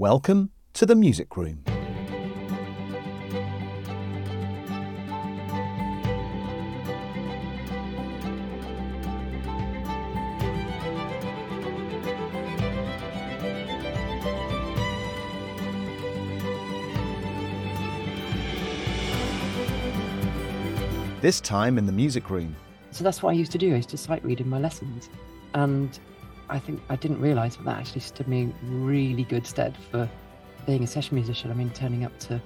Welcome to the Music Room. This time in the music room. So that's what I used to do. I used to sight read in my lessons. And I think I didn't realise that that actually stood me in really good stead for being a session musician. I mean, turning up to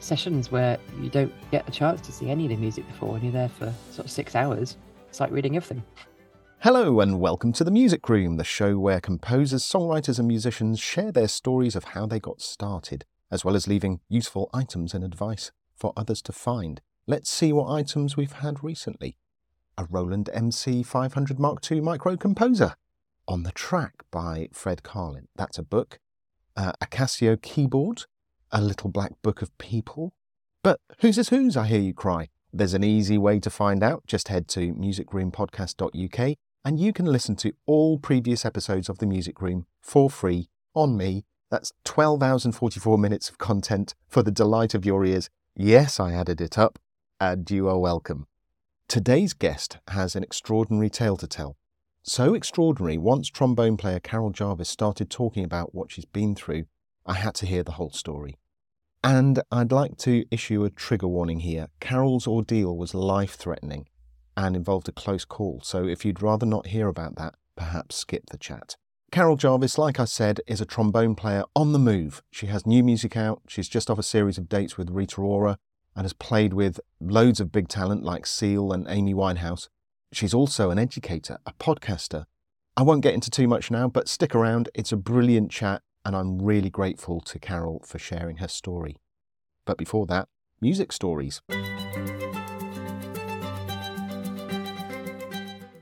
sessions where you don't get a chance to see any of the music before and you're there for sort of six hours, sight reading everything. Hello, and welcome to the Music Room, the show where composers, songwriters, and musicians share their stories of how they got started, as well as leaving useful items and advice for others to find. Let's see what items we've had recently. A Roland MC 500 Mark II Micro Composer. On the Track by Fred Karlin. That's a book. Uh, a Casio keyboard. A Little Black Book of People. But whose is whose, I hear you cry. There's an easy way to find out. Just head to musicroompodcast.uk and you can listen to all previous episodes of The Music Room for free on me. That's 12 hours and 44 minutes of content for the delight of your ears. Yes, I added it up and you are welcome. Today's guest has an extraordinary tale to tell. So extraordinary, once trombone player Carol Jarvis started talking about what she's been through, I had to hear the whole story. And I'd like to issue a trigger warning here. Carol's ordeal was life threatening and involved a close call, so if you'd rather not hear about that, perhaps skip the chat. Carol Jarvis, like I said, is a trombone player on the move. She has new music out, she's just off a series of dates with Rita Ora, and has played with loads of big talent like Seal and Amy Winehouse. She's also an educator, a podcaster. I won't get into too much now, but stick around. It's a brilliant chat, and I'm really grateful to Carol for sharing her story. But before that, music stories.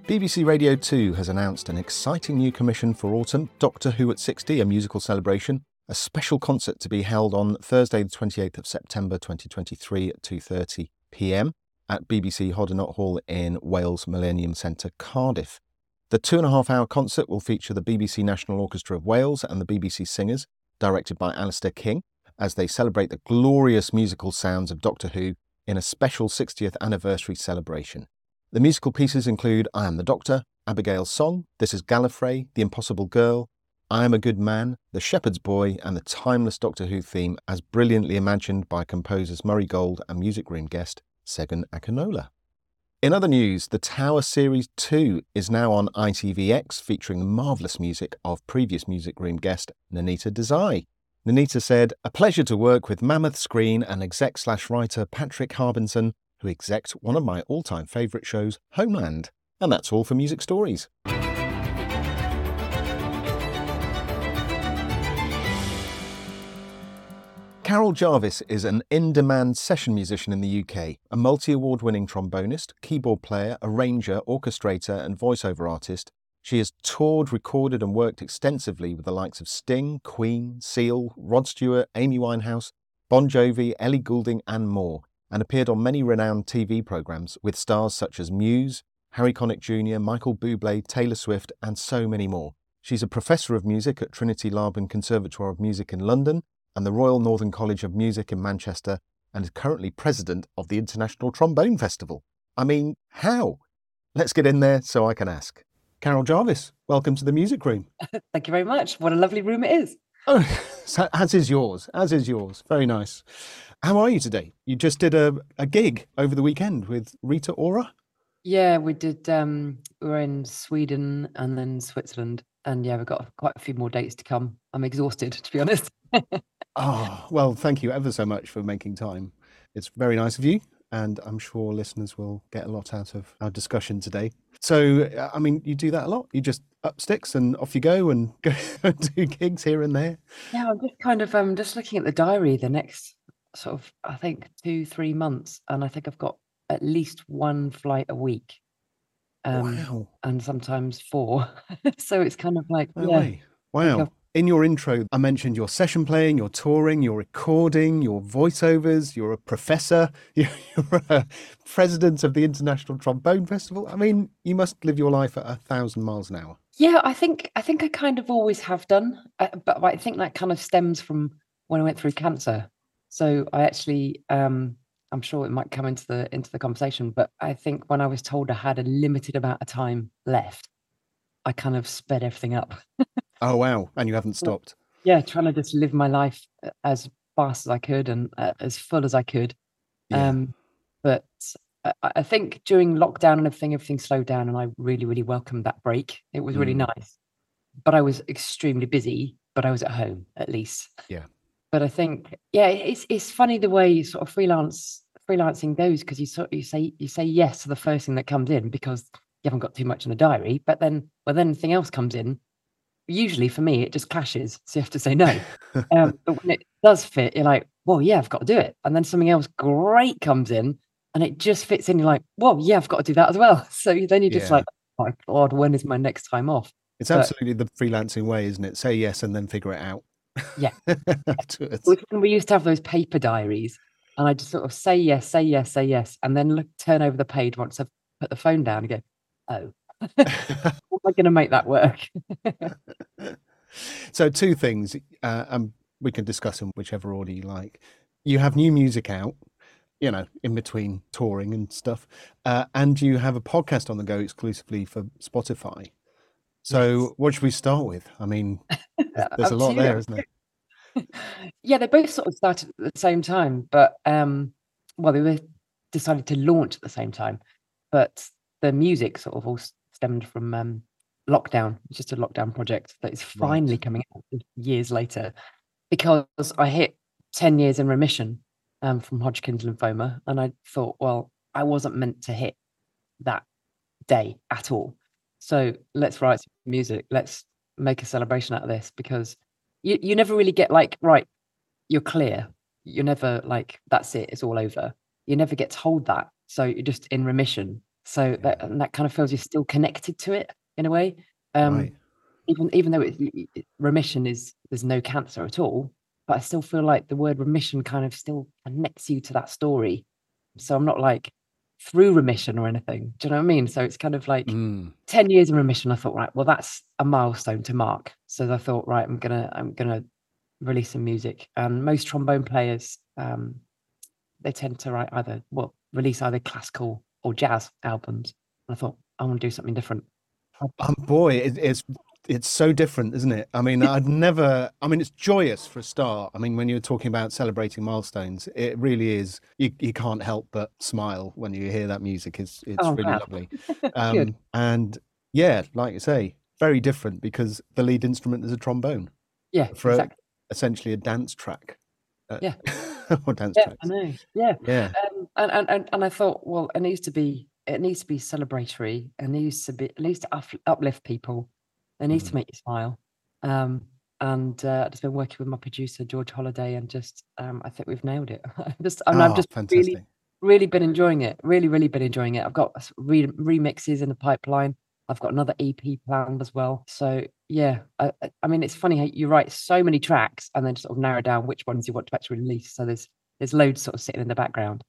BBC Radio 2 has announced an exciting new commission for autumn Doctor Who at 60, a musical celebration, a special concert to be held on Thursday, the 28th of September 2023 at 2:30 p.m. at BBC Hoddinott Hall in Wales Millennium Centre, Cardiff. The two and a half hour concert will feature the BBC National Orchestra of Wales and the BBC Singers, directed by Alastair King, as they celebrate the glorious musical sounds of Doctor Who in a special 60th anniversary celebration. The musical pieces include I Am the Doctor, Abigail's Song, This is Gallifrey, The Impossible Girl, I Am a Good Man, The Shepherd's Boy, and the timeless Doctor Who theme as brilliantly imagined by composers Murray Gold and music room guest Segun Akinola. In other news, The Tower Series 2 is now on ITVX featuring the marvellous music of previous music room guest Nainita Desai. Nainita said, A pleasure to work with Mammoth Screen and exec slash writer Patrick Harbinson, who execs one of my all time favourite shows, Homeland. And that's all for Music Stories. Carol Jarvis is an in demand session musician in the UK, a multi award winning trombonist, keyboard player, arranger, orchestrator, and voiceover artist. She has toured, recorded, and worked extensively with the likes of Sting, Queen, Seal, Rod Stewart, Amy Winehouse, Bon Jovi, Ellie Goulding, and more, and appeared on many renowned TV programmes with stars such as Muse, Harry Connick Jr., Michael Bublé, Taylor Swift, and so many more. She's a professor of music at Trinity Laban Conservatoire of Music in London and the Royal Northern College of Music in Manchester and is currently president of the International Trombone Festival. I mean, how? Let's get in there so I can ask. Carol Jarvis, welcome to the music room. Thank you very much. What a lovely room it is. Oh, as is yours, as is yours. Very nice. How are you today? You just did a, a gig over the weekend with Rita Ora? Yeah, we did. Um, we were in Sweden and then Switzerland. And yeah, we've got quite a few more dates to come. I'm exhausted, to be honest. Oh, well, thank you ever so much for making time. It's very nice of you, and I'm sure listeners will get a lot out of our discussion today. So, I mean, you do that a lot. You just up sticks and off you go and go do gigs here and there. Yeah, I'm just kind of um just looking at the diary the next sort of I think two, three months, and I think I've got at least one flight a week. Um Wow. and sometimes four. so it's kind of like, No yeah, way. Wow. In your intro, I mentioned your session playing, your touring, your recording, your voiceovers, you're a professor, you're you're a president of the International Trombone Festival. I mean, you must live your life at a thousand miles an hour. Yeah, I think I think I kind of always have done, uh, but I think that kind of stems from when I went through cancer. So I actually, um, I'm sure it might come into the into the conversation, but I think when I was told I had a limited amount of time left, I kind of sped everything up. oh wow! And you haven't stopped. Yeah, trying to just live my life uh, as fast as I could and uh, as full as I could. Yeah. Um, but I, I, think during lockdown and everything, everything slowed down, and I really, really welcomed that break. It was really mm. nice. But I was extremely busy, but I was at home at least. Yeah. But I think, yeah, it's it's funny the way sort of freelance freelancing goes because you sort you say you say yes to the first thing that comes in because you haven't got too much in the diary, but then when anything else comes in, usually for me it just clashes, so you have to say no. um, but when it does fit, you're like, well, yeah, I've got to do it, and then something else great comes in, and it just fits in. You're like, well, yeah, I've got to do that as well. So then you're just yeah. like, oh my god, when is my next time off? It's but, absolutely the freelancing way, isn't it? Say yes and then figure it out. Yeah. we used to have those paper diaries, and I just sort of say yes, say yes, say yes, and then look, turn over the page once I've put the phone down and go, oh, am I going to make that work? so, two things, uh, and we can discuss in whichever order you like. You have new music out, you know, in between touring and stuff, uh, and you have a podcast on the go exclusively for Spotify. So, yes. what should we start with? I mean, there's a lot there, isn't there? yeah, they both sort of started at the same time, but um, well, they were decided to launch at the same time, but the music sort of all stemmed from um, lockdown. It's just a lockdown project that is finally right. coming out years later because I hit 10 years in remission um, from Hodgkin's lymphoma. And I thought, well, I wasn't meant to hit that day at all. So let's write some music. Let's make a celebration out of this because you, you never really get like, right, you're clear. You're never like, that's it, it's all over. You never get told that. So you're just in remission. So that, that kind of feels you're still connected to it in a way. Um, right. Even even though it, remission is there's no cancer at all, but I still feel like the word remission kind of still connects you to that story. So I'm not like through remission or anything. Do you know what I mean? So it's kind of like mm. 10 years in remission. I thought, right, well, that's a milestone to mark. So I thought, right, I'm gonna, I'm gonna release some music. And most trombone players, um, they tend to write either, well, release either classical or jazz albums. And I thought, I want to do something different. Um, boy, it, it's it's so different, isn't it? I mean, I'd never. I mean, it's joyous for a start. I mean, when you're talking about celebrating milestones, it really is. You you can't help but smile when you hear that music. It's it's oh, really lovely. Um, and yeah, like you say, very different because the lead instrument is a trombone. Yeah, for exactly. a, essentially a dance track. Uh, yeah. or dance yeah, tracks. I know. Yeah. Yeah. Um, and, and and I thought, well, it needs to be it needs to be celebratory. and needs to be it needs to uplift people. It needs mm. to make you smile. Um, and uh, I've just been working with my producer George Holiday, and just um, I think we've nailed it. just oh, I've just fantastic. really really been enjoying it. Really, really been enjoying it. I've got re- remixes in the pipeline. I've got another EP planned as well. So yeah, I, I mean, it's funny how you write so many tracks and then sort of narrow down which ones you want to actually release. So there's there's loads sort of sitting in the background.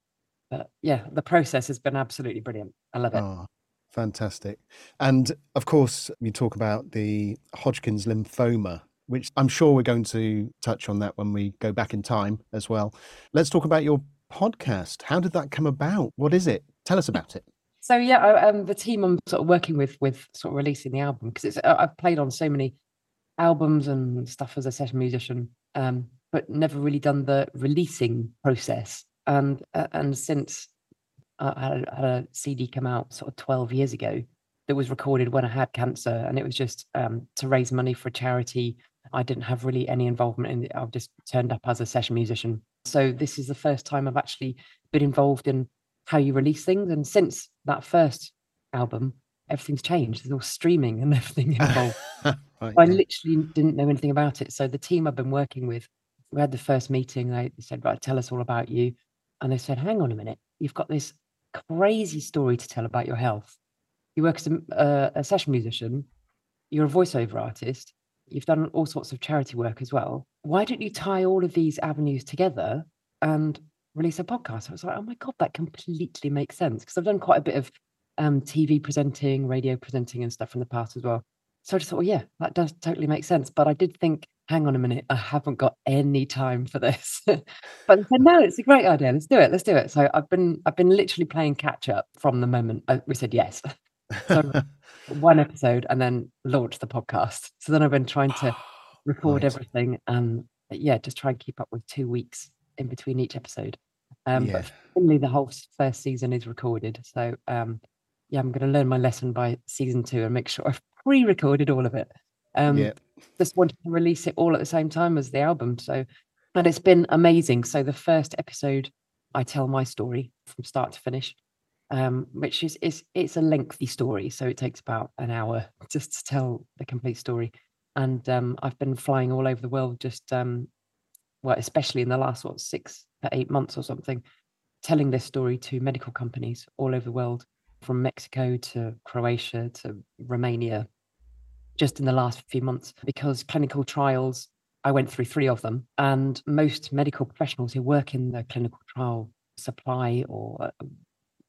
But yeah, the process has been absolutely brilliant. I love it. Oh, fantastic. And of course, you talk about the Hodgkin's lymphoma, which I'm sure we're going to touch on that when we go back in time as well. Let's talk about your podcast. How did that come about? What is it? Tell us about it. So yeah, um, the team I'm sort of working with with sort of releasing the album because it's I've played on so many albums and stuff as a session musician, um, but never really done the releasing process. And uh, and since I had, had, a CD come out sort of 12 years ago that was recorded when I had cancer, and it was just um, to raise money for a charity. I didn't have really any involvement in it. I've just turned up as a session musician. So this is the first time I've actually been involved in how you release things. And since that first album, everything's changed. There's all streaming and everything involved. right, I yeah. literally didn't know anything about it. So the team I've been working with, we had the first meeting. They said, "Right, tell us all about you." And they said, "Hang on a minute, you've got this crazy story to tell about your health. You work as a, uh, a session musician. You're a voiceover artist. You've done all sorts of charity work as well. Why don't you tie all of these avenues together and release a podcast. I was like, oh my God, that completely makes sense. Because I've done quite a bit of um, TV presenting, radio presenting, and stuff in the past as well. so I just thought, well, yeah, that does totally make sense. But I did think, hang on a minute, I haven't got any time for this. but I said, no, it's a great idea. Let's do it. Let's do it. So I've been I've been literally playing catch up from the moment uh, we said yes. so one episode and then launch the podcast. So then I've been trying to record right. everything and yeah, just try and keep up with two weeks in between each episode. Um, yeah. But finally, the whole first season is recorded. So um, yeah, I'm going to learn my lesson by season two and make sure I've pre-recorded all of it. Um, yeah. Just wanted to release it all at the same time as the album. So, and it's been amazing. So the first episode, I tell my story from start to finish, um, which is is it's a lengthy story. So it takes about an hour just to tell the complete story. And um, I've been flying all over the world, just um, well, especially in the last what six to eight months or something, telling this story to medical companies all over the world from Mexico to Croatia to Romania just in the last few months because clinical trials, I went through three of them, and most medical professionals who work in the clinical trial supply or uh,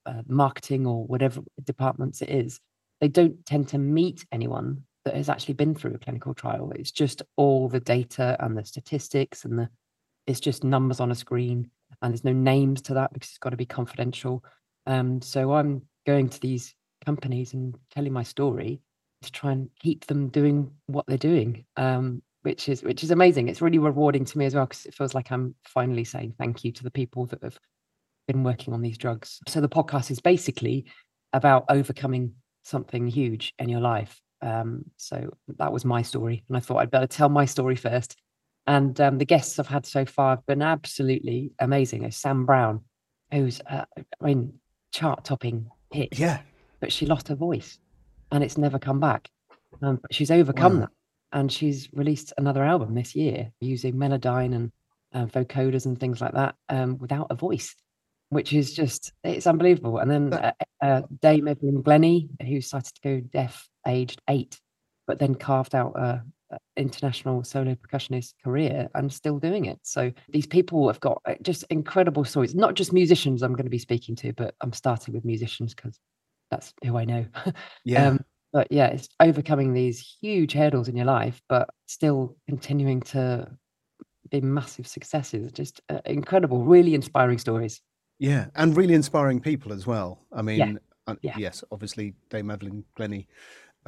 uh, marketing or whatever departments it is, they don't tend to meet anyone that has actually been through a clinical trial. It's just all the data and the statistics and the it's just numbers on a screen and there's no names to that because it's got to be confidential. Um, so I'm going to these companies and telling my story to try and keep them doing what they're doing um, which is which is amazing. It's really rewarding to me as well because it feels like i'm finally saying thank you to the people that have been working on these drugs. So the podcast is basically about overcoming something huge in your life. Um, so that was my story and i thought i'd better tell my story first. And um, the guests i've had so far have been absolutely amazing. Sam brown who's uh, i mean chart topping hit. Yeah. But she lost her voice and it's never come back. Um, but she's overcome wow. that. And she's released another album this year using Melodyne and uh, vocoders and things like that um, without a voice, which is just, it's unbelievable. And then uh, uh, Dame Evelyn Glennie, who started to go deaf aged eight, but then carved out a, international solo percussionist career and still doing it. So these people have got uh, just incredible stories, not just musicians I'm going to be speaking to, but I'm starting with musicians because that's who I know. Yeah. um, but yeah, it's overcoming these huge hurdles in your life, but still continuing to be massive successes. Just uh, incredible, really inspiring stories. Yeah, and really inspiring people as well. I mean, yeah. Uh, yeah. yes, obviously Dame Evelyn Glennie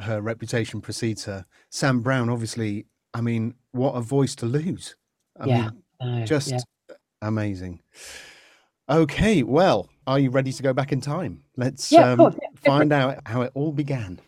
her reputation precedes her. Sam Brown, obviously, I mean, what a voice to lose. I yeah, mean, just amazing. Okay, well, are you ready to go back in time? Let's yeah, um, find out how it all began.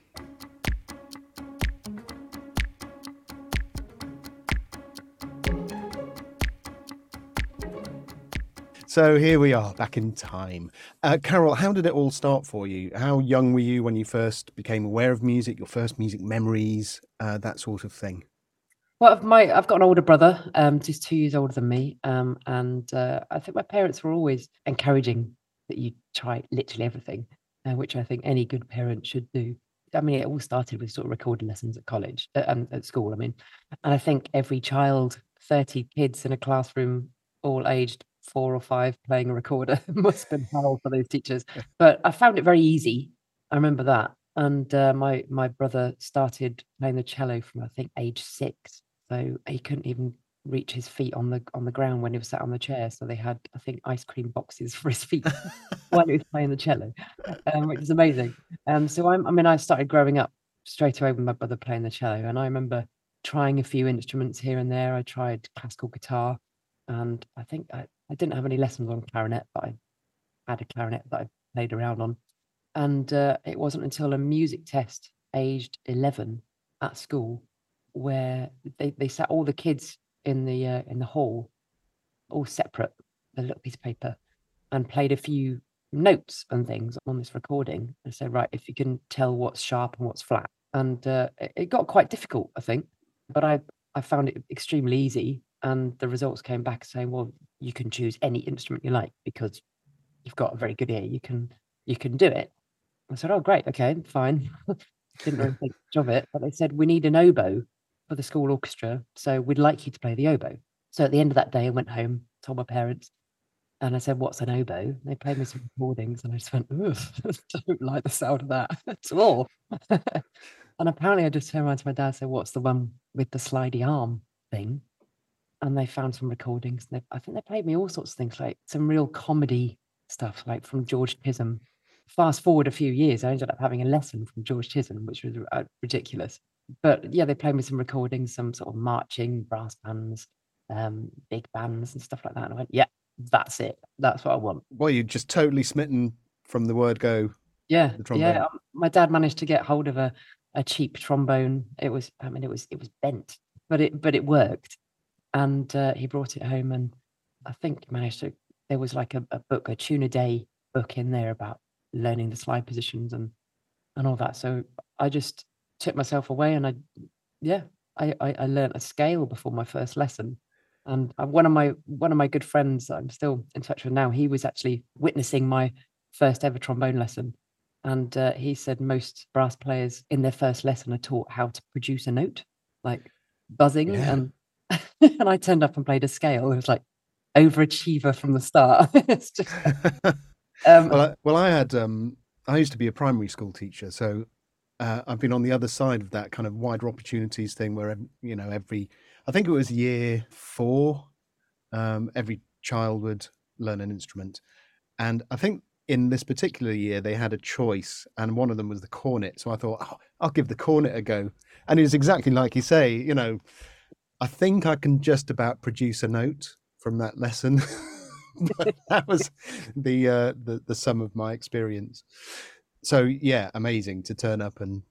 So here we are back in time. Uh, Carol, how did it all start for you? How young were you when you first became aware of music, your first music memories, uh, that sort of thing? Well, my I've got an older brother, um, just two years older than me, um, and uh, I think my parents were always encouraging that you try literally everything, uh, which I think any good parent should do. I mean, it all started with sort of recording lessons at college uh, and at school. I mean, and I think every child, thirty kids in a classroom, all aged four or five playing a recorder. must have been hell for those teachers. But I found it very easy. I remember that. And uh, my my brother started playing the cello from I think age six. So he couldn't even reach his feet on the on the ground when he was sat on the chair. So they had I think ice cream boxes for his feet while he was playing the cello, um, which is amazing. Um, so I'm, I mean I started growing up straight away with my brother playing the cello, and I remember trying a few instruments here and there. I tried classical guitar, and I think I, I didn't have any lessons on clarinet, but I had a clarinet that I played around on. And uh, it wasn't until a music test aged 11 at school where they, they sat all the kids in the uh, in the hall all separate a little piece of paper and played a few notes and things on this recording and said right if you can tell what's sharp and what's flat and uh, it, it got quite difficult i think but i i found it extremely easy and the results came back saying, well, you can choose any instrument you like because you've got a very good ear. You can you can do it. I said, oh, great, okay, fine. Didn't really think much of it, but they said we need an oboe for the school orchestra, so we'd like you to play the oboe. So at the end of that day, I went home, told my parents, and I said, "What's an oboe?" They played me some recordings, and I just went, "Ugh, I don't like the sound of that at all." And apparently, I just turned around to my dad and said, "What's the one with the slidey arm thing?" And they found some recordings. And they, I think they played me all sorts of things, like some real comedy stuff, like from George Chisholm. Fast forward a few years, I ended up having a lesson from George Chisholm, which was uh, ridiculous. But yeah, they played me some recordings, some sort of marching brass bands, um, big bands, and stuff like that. And I went, "Yeah, that's it. That's what I want." Well, you're just totally smitten from the word go. Yeah, yeah. um, My dad managed to get hold of a, a cheap trombone. It was, I mean, it was it was bent, but it but it worked. And uh, he brought it home, and I think managed to. There was like a, a book, a tune a day book in there about learning the slide positions and and all that. So I just took myself away, and I, yeah, I I, I learned a scale before my first lesson. And one of my one of my good friends that I'm still in touch with now, he was actually witnessing my first ever trombone lesson. And uh, he said most brass players in their first lesson are taught how to produce a note, like buzzing. Yeah. And and I turned up and played a scale. It was like overachiever from the start. it's just, um, well, I, well, I had. Um, I used to be a primary school teacher, so uh, I've been on the other side of that kind of wider opportunities thing, where you know every. I think it was year four. Um, every child would learn an instrument, and I think in this particular year they had a choice, and one of them was the cornet. So I thought, oh, I'll give the cornet a go, and it was exactly like you say. You know, I think I can just about produce a note from that lesson. that was the uh, the the sum of my experience. So yeah, amazing to turn up and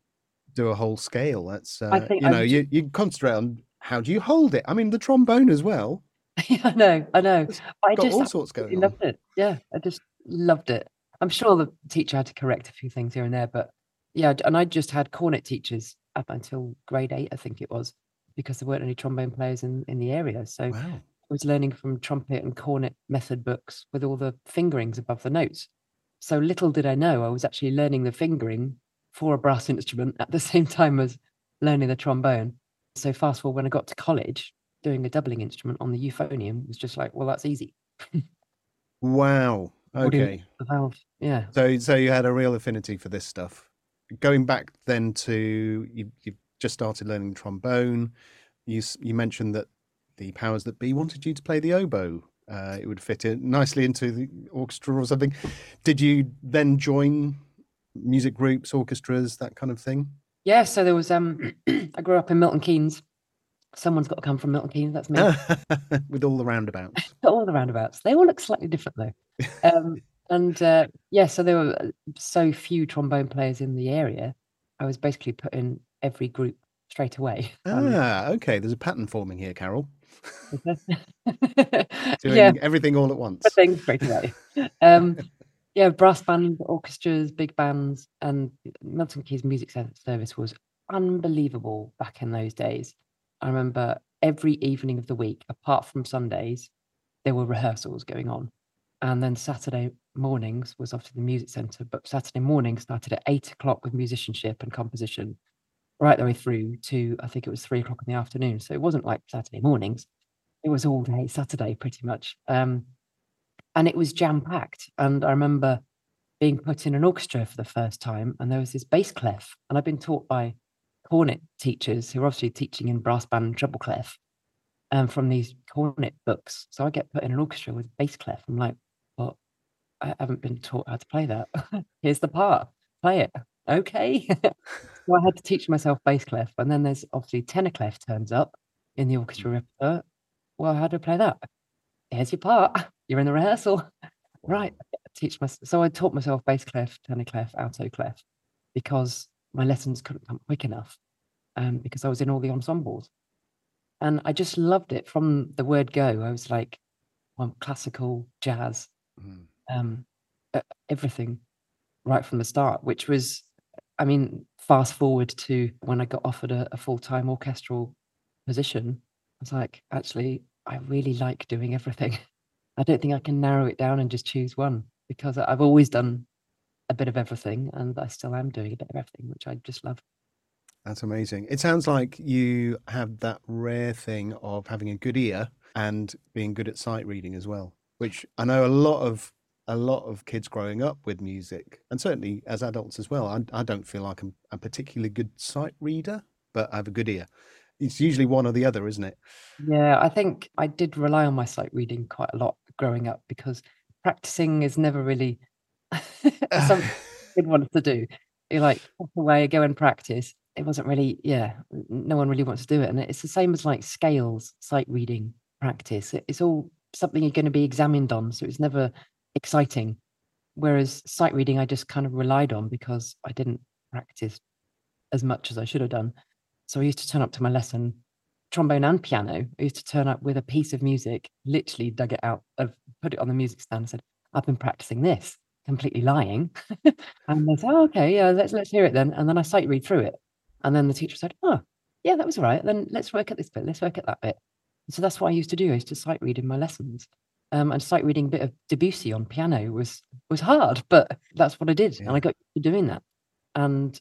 do a whole scale. That's uh, you know you you concentrate on how do you hold it. I mean the trombone as well. yeah, I know, I know. It's I got just all sorts going on. loved it. Yeah, I just loved it. I'm sure the teacher had to correct a few things here and there, but yeah, and I just had cornet teachers up until grade eight, I think it was, because there weren't any trombone players in, in the area. So Wow. I was learning from trumpet and cornet method books with all the fingerings above the notes. So little did I know I was actually learning the fingering for a brass instrument at the same time as learning the trombone. So fast forward when I got to college, doing a doubling instrument on the euphonium was just like, well, that's easy. Wow. Okay. Yeah. So so you had a real affinity for this stuff. Going back then to you you just started learning trombone. You you mentioned that the powers that be wanted you to play the oboe. Uh, it would fit in nicely into the orchestra or something. Did you then join music groups, orchestras, that kind of thing? Yeah, so there was um I grew up in Milton Keynes. Someone's got to come from Milton Keynes, that's me. With all the roundabouts. all the roundabouts. They all look slightly different though. Um, and uh, yeah, so there were uh, so few trombone players in the area. I was basically put in every group straight away. Um, Ah, okay. There's a pattern forming here, Carol. Doing yeah, everything all at once. straight away. Um, yeah, brass bands, orchestras, big bands, and Milton Keynes Music Service was unbelievable back in those days. I remember every evening of the week, apart from Sundays, there were rehearsals going on. And then Saturday mornings was off to the music centre, but Saturday morning started at eight o'clock with musicianship and composition, right the way through to I think it was three o'clock in the afternoon. So it wasn't like Saturday mornings; it was all day Saturday pretty much. Um, and it was jam packed. And I remember being put in an orchestra for the first time, and there was this bass clef, and I've been taught by cornet teachers who are obviously teaching in brass band and treble clef, um, from these cornet books. So I get put in an orchestra with bass clef. I'm like, well, I haven't been taught how to play that. Here's the part, play it. Okay. so I had to teach myself bass clef, and then there's obviously tenor clef turns up in the orchestra repertoire. Well, how do I play that? Here's your part. You're in the rehearsal. Right. Teach myself. so I taught myself bass clef, tenor clef, alto clef, because my lessons couldn't come quick enough, um, because I was in all the ensembles, and I just loved it from the word go. I was like, well, classical, jazz, Mm. um, everything, right from the start. Which was, I mean, fast forward to when I got offered a, a full time orchestral position. I was like, actually, I really like doing everything. I don't think I can narrow it down and just choose one because I've always done a bit of everything and I still am doing a bit of everything, which I just love. That's amazing. It sounds like you have that rare thing of having a good ear and being good at sight reading as well, which I know a lot of a lot of kids growing up with music, and certainly as adults as well. I, I don't feel like I'm a particularly good sight reader, but I have a good ear. It's usually one or the other, isn't it? Yeah, I think I did rely on my sight reading quite a lot growing up because practicing is never really something kid wanted to do. You're like, "Pop away, go and practice." It wasn't really yeah, no one really wants to do it, and it's the same as, like, scales, sight reading practice. It's all something you're gonna be examined on, so it's never exciting. Whereas sight reading, I just kind of relied on because I didn't practice as much as I should have done. So I used to turn up to my lesson, trombone and piano. I used to turn up with a piece of music, literally dug it out of put it on the music stand and said, "I've been practicing this," completely lying. And they said, "Oh, okay, yeah, let's let's hear it then." And then I sight read through it. And then the teacher said, "Oh, yeah, that was all right. Then let's work at this bit, let's work at that bit." So that's what I used to do. I used to sight read in my lessons. Um, and sight reading a bit of Debussy on piano was was hard, but that's what I did, and I got used to doing that. And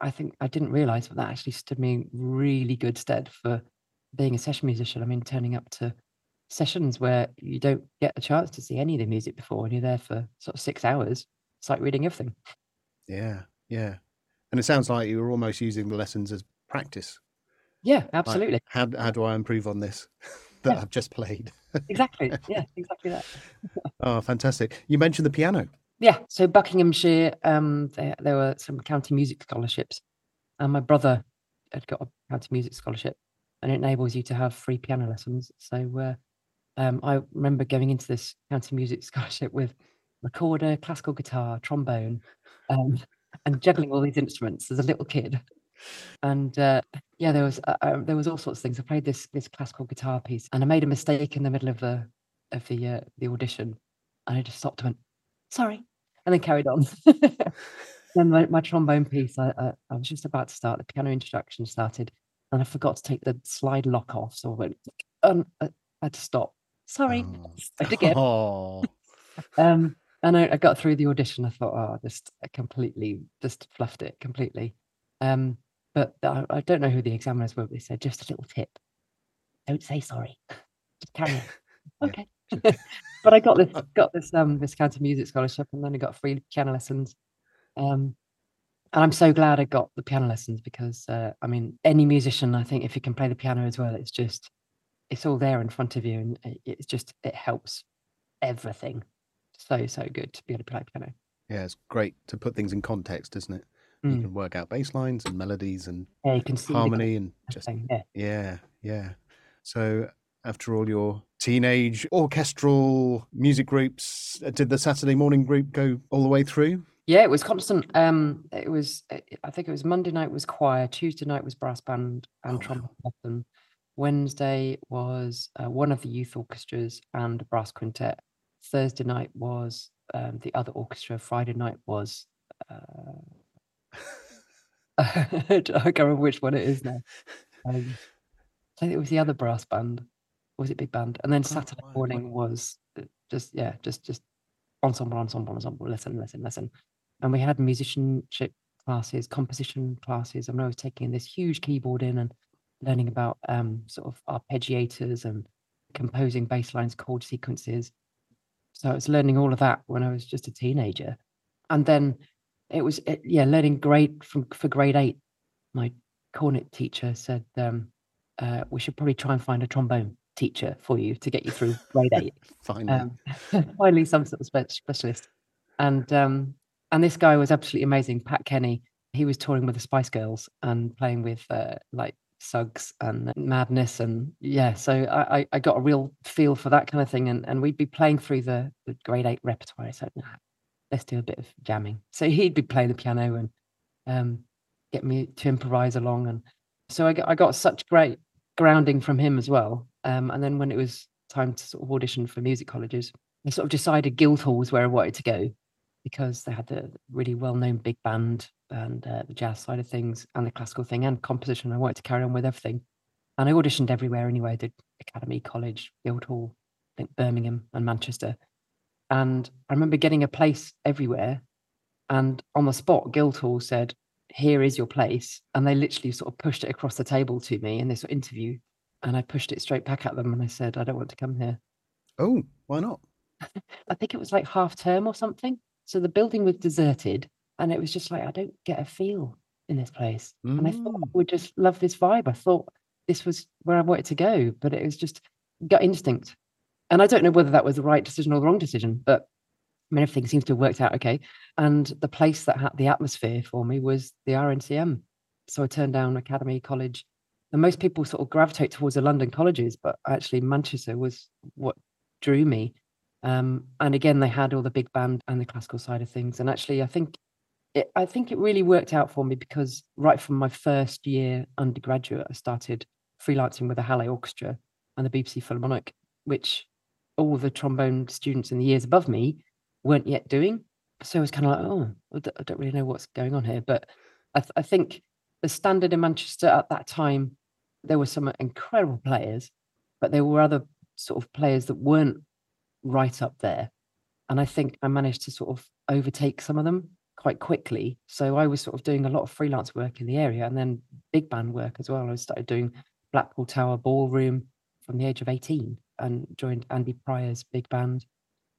I think I didn't realize, but that actually stood me in really good stead for being a session musician. I mean, turning up to sessions where you don't get a chance to see any of the music before, and you're there for sort of 6 hours, sight reading everything. Yeah, yeah. And it sounds like you were almost using the lessons as practice. Yeah, Like, absolutely. how how do I improve on this that Yeah. I've just played? Exactly. Yeah, exactly that. Oh, fantastic. You mentioned the piano. Yeah, so Buckinghamshire, um, there there were some county music scholarships, and my brother had got a county music scholarship, and it enables you to have free piano lessons. So, uh, um, I remember going into this county music scholarship with recorder, classical guitar, trombone, um, and juggling all these instruments as a little kid. And uh, yeah, there was uh, uh, there was all sorts of things. I played this this classical guitar piece, and I made a mistake in the middle of the of the uh, the audition, and I just stopped and went, "Sorry," and then carried on. then my, my trombone piece, I, I I was just about to start. The piano introduction started, and I forgot to take the slide lock off, so I went, um, I had to stop. Sorry, Oh. start again. Oh. Um, and I, I got through the audition. I thought, oh, just I completely just fluffed it completely. Um, but I, I don't know who the examiners were. But they said just a little tip: don't say sorry, just carry on. Okay. but I got this got this um this county music scholarship, and then I got free piano lessons. Um, and I'm so glad I got the piano lessons because uh, I mean, any musician, I think, if you can play the piano as well, it's just it's all there in front of you, and it, it's just it helps everything. So so good to be able to play piano. Yeah, it's great to put things in context, isn't it? You Mm. can work out bass lines and melodies and Yeah, you can see harmony and just thing. Yeah. yeah, yeah. So after all your teenage orchestral music groups, uh, did the Saturday morning group go all the way through? Yeah, it was constant. Um, it was. I think it was Monday night was choir, Tuesday night was brass band Oh, and wow. trumpet lesson. Wednesday was uh, one of the youth orchestras and a brass quintet. Thursday night was um, the other orchestra. Friday night was. Uh, I can't remember which one it is now. Um, I think it was the other brass band. Or was it big band? And then Oh, Saturday wow, morning was uh, just yeah, just just ensemble, ensemble, ensemble, lesson, lesson, lesson. And we had musicianship classes, composition classes. I mean, I was taking this huge keyboard in and learning about um, sort of arpeggiators and composing bass lines, chord sequences. So I was learning all of that when I was just a teenager. And then it was, uh, yeah, learning grade from for grade eight. My cornet teacher said, um, uh, we should probably try and find a trombone teacher for you to get you through grade eight Finally. um, finally some sort of specialist and um and this guy was absolutely amazing pat kenny he was touring with the spice girls and playing with uh, like suggs and madness and yeah so I, I got a real feel for that kind of thing and and we'd be playing through the, the grade eight repertoire so let's do a bit of jamming so he'd be playing the piano and um get me to improvise along and so i got, I got such great grounding from him as well um and then when it was time to sort of audition for music colleges I sort of decided Guildhall was where I wanted to go because they had the really well-known big band and uh, the jazz side of things and the classical thing and composition. I wanted to carry on with everything, and I auditioned everywhere anyway. I did Academy College, Guildhall, I think Birmingham and Manchester, and I remember getting a place everywhere. And on the spot, Guildhall said, "Here is your place," and they literally sort of pushed it across the table to me in this interview. And I pushed it straight back at them, and I said, "I don't want to come here." oh, why not? I think it was like half term or something. So the building was deserted, and it was just like I don't get a feel in this place. Mm. And I thought I mm. would just love this vibe. I thought this was where I wanted to go, but it was just gut instinct. And I don't know whether that was the right decision or the wrong decision, but I mean, everything seems to have worked out okay. And the place that had the atmosphere for me was the RNCM. So I turned down Academy College. And most people sort of gravitate towards the London colleges, but actually Manchester was what drew me. Um, and again, they had all the big band and the classical side of things. And actually, I think I think it really worked out for me because right from my first year undergraduate, I started freelancing with the Halle Orchestra and the BBC Philharmonic, which all the trombone students in the years above me weren't yet doing. So I was kind of like, oh, I don't really know what's going on here. But I, th- I think the standard in Manchester at that time, there were some incredible players, but there were other sort of players that weren't right up there. And I think I managed to sort of overtake some of them quite quickly. So I was sort of doing a lot of freelance work in the area and then big band work as well. I started doing Blackpool Tower Ballroom from the age of 18 and joined Andy Prior's big band.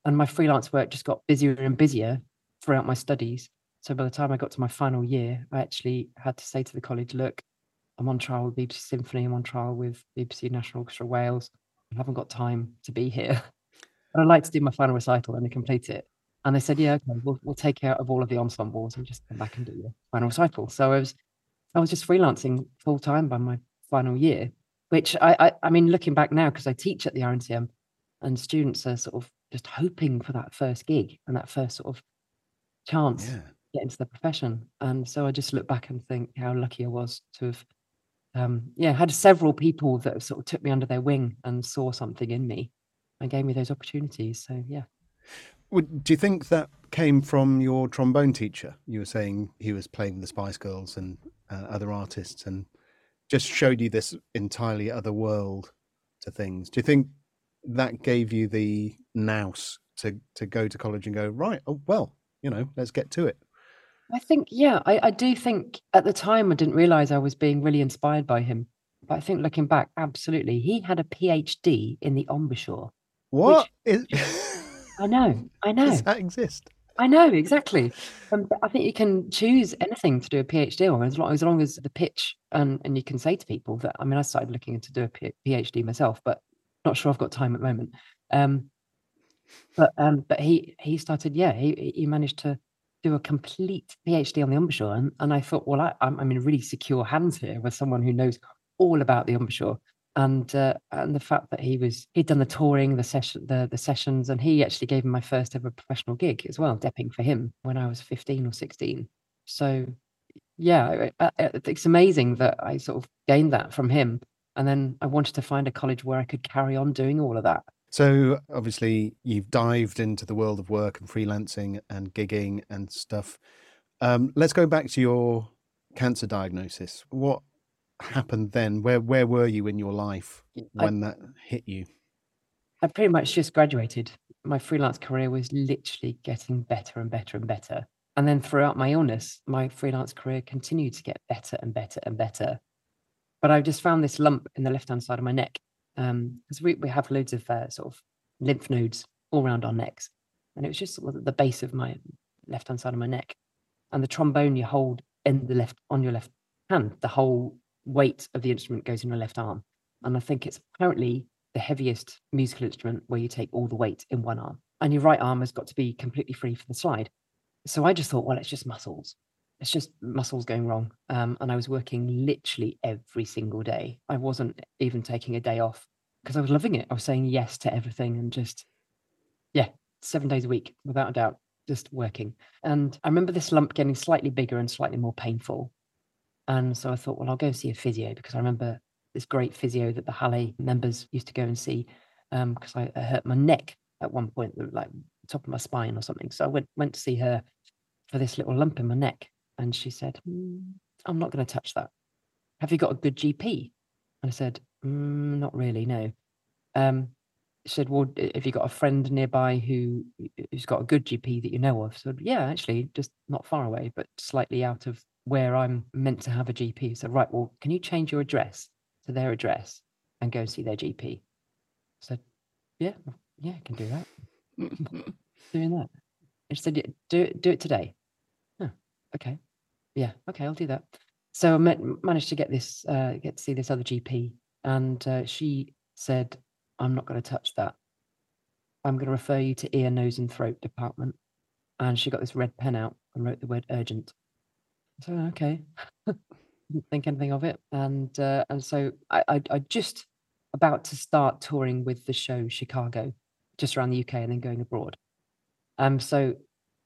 And my freelance work just got busier and busier throughout my studies. So by the time I got to my final year, I actually had to say to the college, look, I'm on trial with BBC Symphony, I'm on trial with BBC National Orchestra Wales. I haven't got time to be here. But I'd like to do my final recital and complete it. And they said, yeah, okay, we'll, we'll take care of all of the ensembles and just come back and do your final recital. So I was, I was just freelancing full time by my final year, which I, I, I mean, looking back now, because I teach at the RNCM and students are sort of just hoping for that first gig and that first sort of chance yeah. get into the profession. And so I just look back and think how lucky I was to have, um, yeah, had several people that sort of took me under their wing and saw something in me and gave me those opportunities. So yeah. Do you think that came from your trombone teacher? You were saying he was playing the Spice Girls and uh, other artists, and just showed you this entirely other world to things. Do you think that gave you the nous to to go to college and go right? Oh well, you know, let's get to it. I think, yeah, I, I do think at the time I didn't realize I was being really inspired by him. But I think looking back, absolutely. He had a PhD in the embouchure. What? Which, is... I know, I know. Does that exist? I know exactly. Um, I think you can choose anything to do a PhD on as long as long as the pitch and and you can say to people that I mean I started looking into do a PhD myself, but not sure I've got time at the moment. Um, but um, but he he started yeah he he managed to do a complete PhD on the embouchure and, and I thought well I, I'm, I'm in really secure hands here with someone who knows all about the embouchure and uh, and the fact that he was he'd done the touring, the session, the the sessions, and he actually gave me my first ever professional gig as well, depping for him when I was fifteen or sixteen. So yeah, it's amazing that I sort of gained that from him, and then I wanted to find a college where I could carry on doing all of that. So obviously you've dived into the world of work and freelancing and gigging and stuff. Um, let's go back to your cancer diagnosis. What happened then? Where where were you in your life when I, that hit you? I pretty much just graduated. My freelance career was literally getting better and better and better. And then throughout my illness, my freelance career continued to get better and better and better. But I just found this lump in the left hand side of my neck because um, we, we have loads of uh, sort of lymph nodes all around our necks. And it was just at the base of my left hand side of my neck. And the trombone you hold in the left on your left hand, the whole weight of the instrument goes in your left arm. And I think it's apparently the heaviest musical instrument where you take all the weight in one arm. And your right arm has got to be completely free for the slide. So I just thought, well, it's just muscles. It's just muscles going wrong. Um, and I was working literally every single day. I wasn't even taking a day off because I was loving it. I was saying yes to everything and just, yeah, seven days a week, without a doubt, just working. And I remember this lump getting slightly bigger and slightly more painful. And so I thought, well, I'll go see a physio because I remember this great physio that the Halle members used to go and see because um, I, I, hurt my neck at one point, like top of my spine or something. So I went went to see her for this little lump in my neck, and she said, mm, "I'm not going to touch that. Have you got a good GP?" And I said, mm, "Not really, no." Um, she said, "Well, have you got a friend nearby who who's got a good GP that you know of?" So yeah, actually, just not far away, but slightly out of where I'm meant to have a GP. So, right, well, can you change your address to their address and go and see their GP? So, yeah, yeah, I can do that. doing that. And she said, yeah, do it, do it today. Oh, okay. Yeah, okay, I'll do that. So I met, managed to get this, uh, get to see this other GP, and uh, she said, "I'm not going to touch that. I'm going to refer you to ear, nose, and throat department." And she got this red pen out and wrote the word urgent. So okay, didn't think anything of it, and uh, and so I, I I just about to start touring with the show Chicago, just around the UK, and then going abroad. Um, so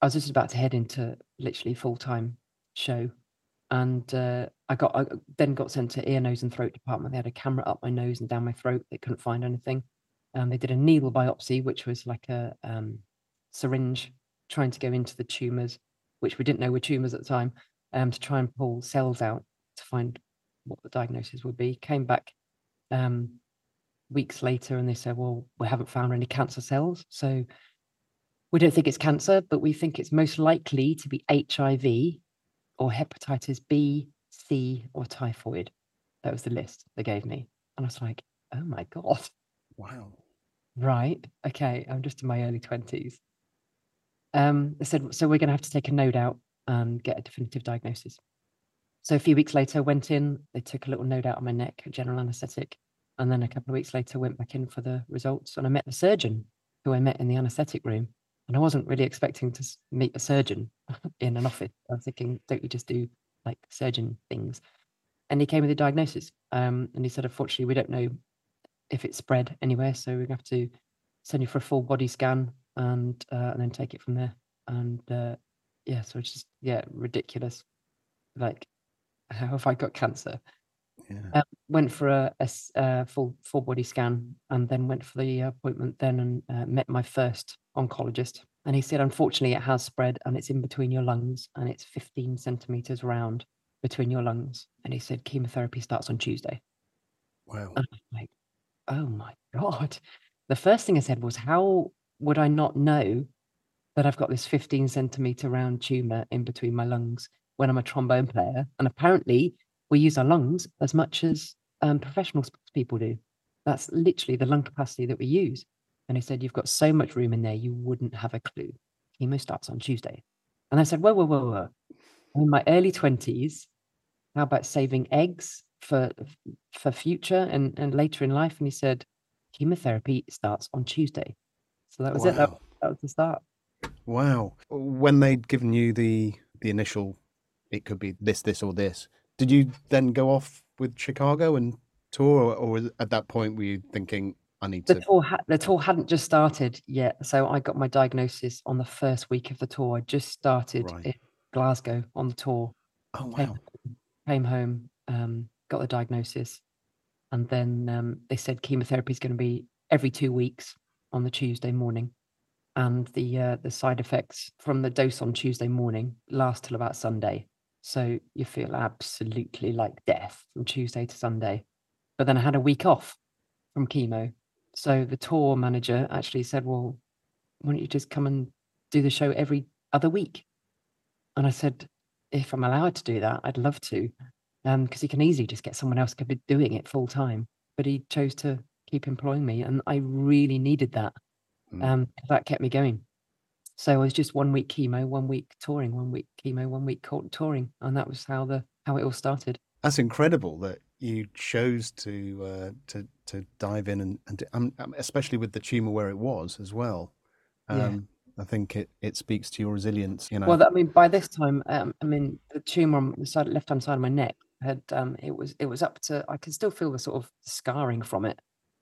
I was just about to head into literally full time show, and uh, I got I then got sent to ear, nose, and throat department. They had a camera up my nose and down my throat. They couldn't find anything. Um, they did a needle biopsy, which was like a um, syringe trying to go into the tumors, which we didn't know were tumors at the time, um, to try and pull cells out to find what the diagnosis would be. Came back um, weeks later and they said, well, we haven't found any cancer cells. So we don't think it's cancer, but we think it's most likely to be HIV or hepatitis B, C, or typhoid. That was the list they gave me. And I was like, oh my God. Wow. Right. Okay. I'm just in my early 20s. Um, they said, so we're going to have to take a node out and get a definitive diagnosis. So a few weeks later, went in, they took a little node out of my neck, general anesthetic. And then a couple of weeks later, went back in for the results. And I met the surgeon who I met in the anesthetic room. And I wasn't really expecting to meet a surgeon in an office. I was thinking, don't you just do like surgeon things? And he came with a diagnosis. Um, and he said, unfortunately, we don't know if it's spread anywhere. So we're going to have to send you for a full body scan and uh, and then take it from there. And uh, yeah, so it's just yeah, ridiculous. Like, how have I got cancer? Yeah. Um, went for a full full body scan and then went for the appointment then and uh, met my first oncologist. And he said, unfortunately, it has spread and it's in between your lungs and it's 15 centimeters round between your lungs. And he said, chemotherapy starts on Tuesday. Wow. And I'm like, oh my God. The first thing I said was, how would I not know that I've got this 15 centimeter round tumor in between my lungs when I'm a trombone player? And apparently, we use our lungs as much as um, professional sports people do. That's literally the lung capacity that we use. And he said, You've got so much room in there, you wouldn't have a clue. Chemo starts on Tuesday. And I said, Whoa, whoa, whoa, whoa. I'm in my early 20s. How about saving eggs for for future and, and later in life? And he said, Chemotherapy starts on Tuesday. So that was it. That, that was the start. Wow. When they'd given you the the initial, it could be this, this, or this. Did you then go off with Chicago and tour, or, or at that point were you thinking, I need The to? tour, ha- the tour hadn't just started yet. So I got my diagnosis on the first week of the tour. I just started Right. in Glasgow on the tour. Oh came, wow. came home, um, got the diagnosis, and then um, they said chemotherapy is going to be every two weeks on the Tuesday morning, and the uh, the side effects from the dose on Tuesday morning last till about Sunday. So you feel absolutely like death from Tuesday to Sunday. But then I had a week off from chemo, so the tour manager actually said, "Well, why don't you just come and do the show every other week?" And I said, if I'm allowed to do that, I'd love to, um, because he can easily just get someone else to be doing it full time. But he chose to keep employing me, and I really needed that. Mm. Um, that kept me going. So I was just one week chemo, one week touring, one week chemo, one week touring, and that was how the how it all started. That's incredible that you chose to uh, to to dive in and, and um, um, especially with the tumor where it was as well. Yeah. Um, I think it, it speaks to your resilience. You know. Well, I mean, by this time, um, I mean, the tumor on the side, left hand side of my neck had um, it was it was up to I can still feel the sort of scarring from it,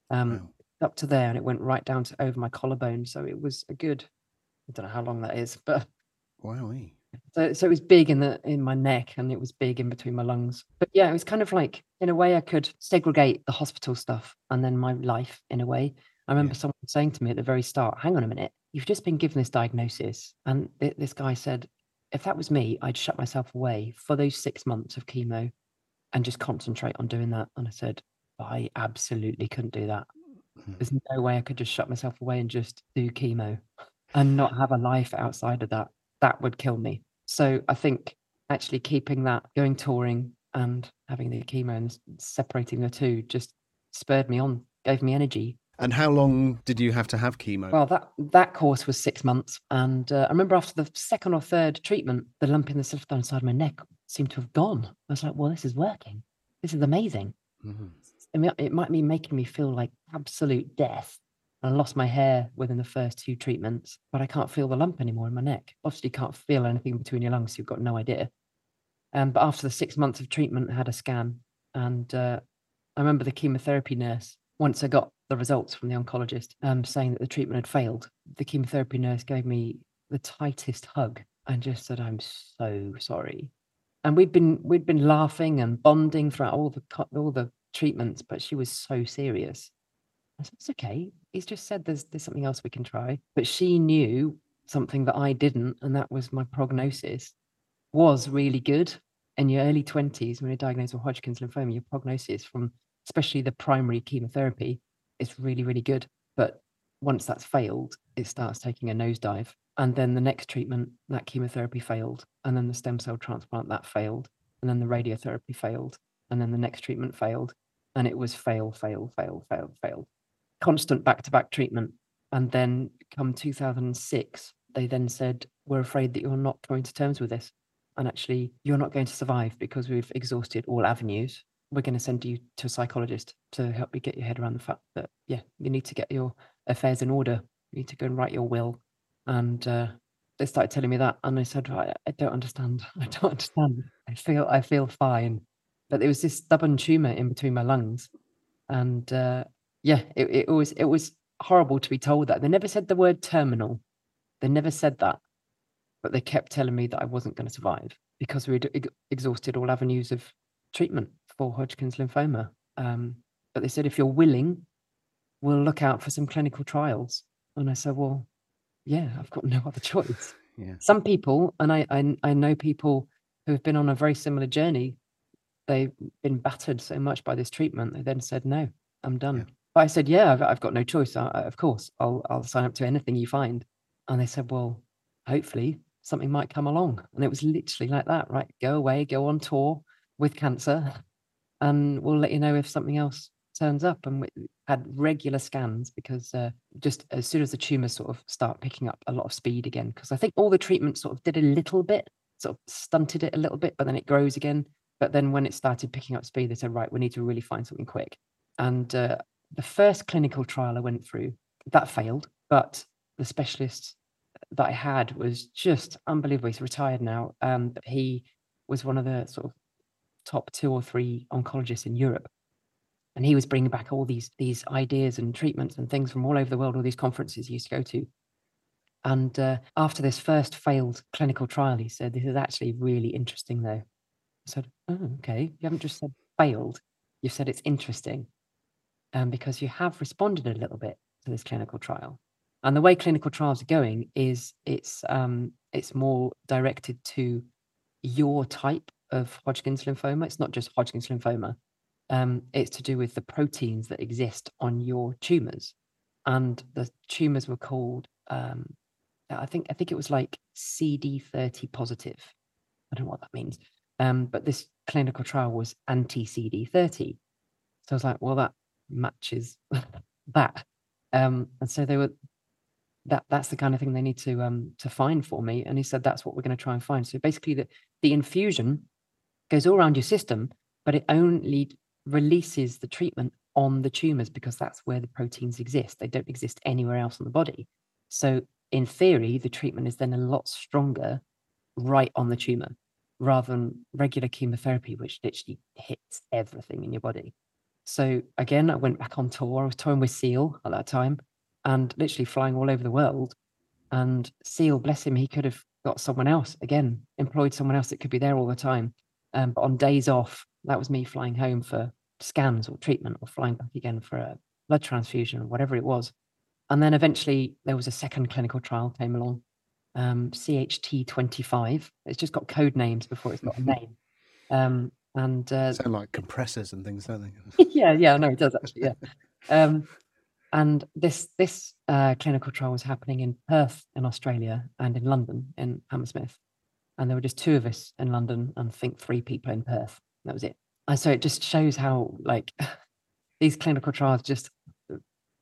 um, Wow. Up to there, and it went right down to over my collarbone. So it was a good, I don't know how long that is, but Wowee. so so it was big in the in my neck, and it was big in between my lungs. But yeah, it was kind of like in a way I could segregate the hospital stuff and then my life in a way. I remember Yeah. someone saying to me at the very start, "Hang on a minute, you've just been given this diagnosis," and th- this guy said, "If that was me, I'd shut myself away for those six months of chemo and just concentrate on doing that." And I said, "I absolutely couldn't do that. Mhm. There's no way I could just shut myself away and just do chemo and not have a life outside of that. That would kill me." So I think actually keeping that going touring and having the chemo and separating the two just spurred me on, gave me energy. And how long did you have to have chemo? Well, that that course was six months, and uh, I remember after the second or third treatment, the lump in the stuff down inside my neck seemed to have gone. I was like, "Well, this is working. This is amazing." Mm-hmm. It might be making me feel like absolute death. I lost my hair within the first two treatments, but I can't feel the lump anymore in my neck. Obviously, you can't feel anything between your lungs, so you've got no idea. Um, but after the six months of treatment, I had a scan, and uh, I remember the chemotherapy nurse. Once I got the results from the oncologist, um, saying that the treatment had failed, the chemotherapy nurse gave me the tightest hug and just said, "I'm so sorry." And we'd been we'd been laughing and bonding throughout all the all the treatments, but she was so serious. I said, "It's okay. He's just said there's there's something else we can try." But she knew something that I didn't, and that was my prognosis was really good in your early 20s when you're diagnosed with Hodgkin's lymphoma, your prognosis from especially the primary chemotherapy is really, really good. But once that's failed, it starts taking a nosedive. And then the next treatment, that chemotherapy failed. And then the stem cell transplant, that failed. And then the radiotherapy failed. And then the next treatment failed. And it was fail, fail, fail, fail, fail. Constant back to back treatment. And then come 2006, they then said, We're afraid that you're not coming to terms with this. And actually you're not going to survive because we've exhausted all avenues. We're going to send you to a psychologist to help you get your head around the fact that yeah you need to get your affairs in order. You need to go and write your will. And uh, they started telling me that and i said I, I don't understand. I don't understand. I feel i feel fine but there was this stubborn tumor in between my lungs and uh, yeah it, it was it was horrible to be told that they never said the word terminal they never said that but they kept telling me that I wasn't going to survive because we had ex- exhausted all avenues of treatment for Hodgkin's lymphoma. Um, but they said, if you're willing, we'll look out for some clinical trials. And I said, well, yeah, I've got no other choice. Yeah. Some people, and I, I, I know people who have been on a very similar journey, they've been battered so much by this treatment. They then said, no, I'm done. Yeah. But I said, yeah, I've, I've got no choice. I, of course, I'll, I'll sign up to anything you find. And they said, well, hopefully something might come along. And it was literally like that, right? Go away, go on tour with cancer, and we'll let you know if something else turns up. And we had regular scans because uh, just as soon as the tumors sort of start picking up a lot of speed again, because I think all the treatment sort of did a little bit, sort of stunted it a little bit, but then it grows again. But then when it started picking up speed, they said, right, we need to really find something quick. And uh, the first clinical trial I went through, that failed, but the specialist that I had was just unbelievable. He's retired now, um, but he was one of the sort of top two or three oncologists in Europe, and he was bringing back all these these ideas and treatments and things from all over the world. All these conferences he used to go to, and uh, after this first failed clinical trial, he said, "This is actually really interesting, though." Said, "Oh, okay. You haven't just said failed. You've said it's interesting, um, because you have responded a little bit to this clinical trial." And the way clinical trials are going is it's um, it's more directed to your type of Hodgkin's lymphoma. It's not just Hodgkin's lymphoma. Um, it's to do with the proteins that exist on your tumors, and the tumors were called. Um, I think I think it was like CD30 positive. I don't know what that means. Um, but this clinical trial was anti CD30. So I was like, well, that matches that. Um, and so they were that that's the kind of thing they need to um to find for me. And he said that's what we're going to try and find. So basically the the infusion goes all around your system but it only releases the treatment on the tumors because that's where the proteins exist. They don't exist anywhere else in the body. So in theory the treatment is then a lot stronger right on the tumor rather than regular chemotherapy which literally hits everything in your body so again i went back on tour i was touring with seal at that time and literally flying all over the world. And Seal, bless him, he could have got someone else again, employed someone else that could be there all the time. Um, but on days off, that was me flying home for scans or treatment or flying back again for a blood transfusion or whatever it was. And then eventually there was a second clinical trial came along, um, CHT25. It's just got code names before it's got a name. Um, and uh, sound like compressors and things, don't they? yeah, yeah, no, it does actually. Yeah. Um, and this this uh, clinical trial was happening in Perth in Australia and in London in Hammersmith. And there were just two of us in London and I think three people in Perth. That was it. And so it just shows how like these clinical trials just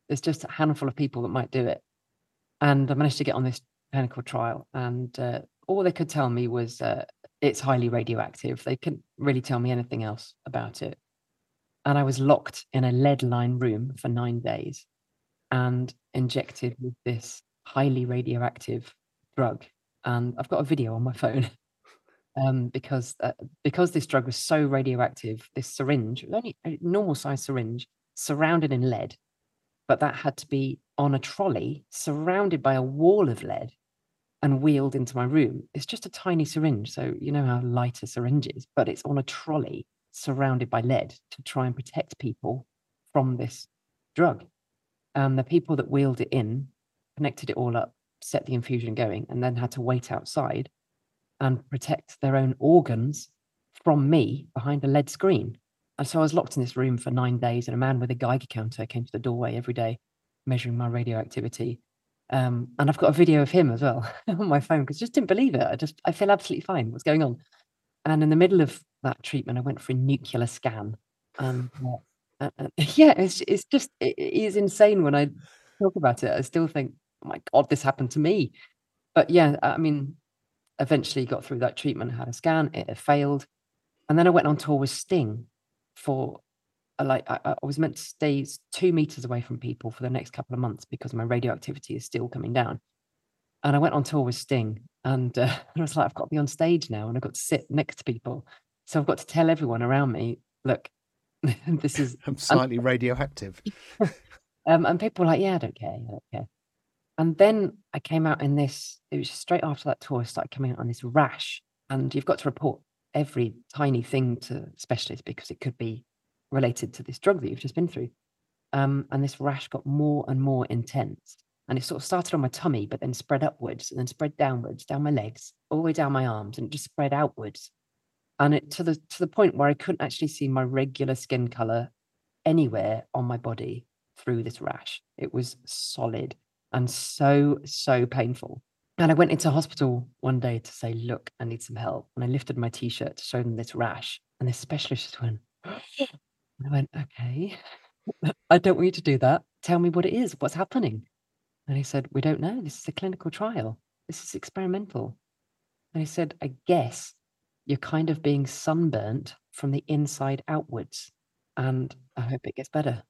There's just a handful of people that might do it. And I managed to get on this clinical trial, and uh, all they could tell me was uh, it's highly radioactive. They couldn't really tell me anything else about it. And I was locked in a lead line room for nine days and injected with this highly radioactive drug. And I've got a video on my phone um, because uh, because this drug was so radioactive. This syringe, only a normal size syringe, surrounded in lead, but that had to be on a trolley surrounded by a wall of lead and wheeled into my room. It's just a tiny syringe. So, you know how light a syringe is, but it's on a trolley surrounded by lead to try and protect people from this drug. And the people that wheeled it in connected it all up, set the infusion going, and then had to wait outside and protect their own organs from me behind a lead screen. And so I was locked in this room for nine days, and a man with a Geiger counter came to the doorway every day, measuring my radioactivity. Um, and I've got a video of him as well on my phone because I just didn't believe it. I just I feel absolutely fine. What's going on? And in the middle of that treatment, I went for a nuclear scan. And uh, uh, yeah, it's it's just it is insane when I talk about it. I still think, oh my god, this happened to me. But yeah, I mean, eventually got through that treatment, had a scan, it failed, and then I went on tour with Sting for like I, I, was meant to stay two meters away from people for the next couple of months because my radioactivity is still coming down. And I went on tour with Sting, and, uh, I was like, I've got to be on stage now, and I've got to sit next to people, so I've got to tell everyone around me, look, this is I'm slightly and, radioactive. um, and people were like, yeah, I don't care, I don't care. And then I came out in this. It was straight after that tour. I started coming out on this rash, and you've got to report every tiny thing to specialists because it could be related to this drug that you've just been through. Um, and this rash got more and more intense. And it sort of started on my tummy, but then spread upwards and then spread downwards, down my legs, all the way down my arms, and it just spread outwards. And it to the to the point where I couldn't actually see my regular skin color anywhere on my body through this rash. It was solid and so, so painful. And I went into hospital one day to say, look, I need some help. And I lifted my t-shirt to show them this rash. And this specialist just went, I went, okay, I don't want you to do that. Tell me what it is. What's happening? And he said, We don't know. This is a clinical trial. This is experimental. And he said, I guess you're kind of being sunburnt from the inside outwards. And I hope it gets better.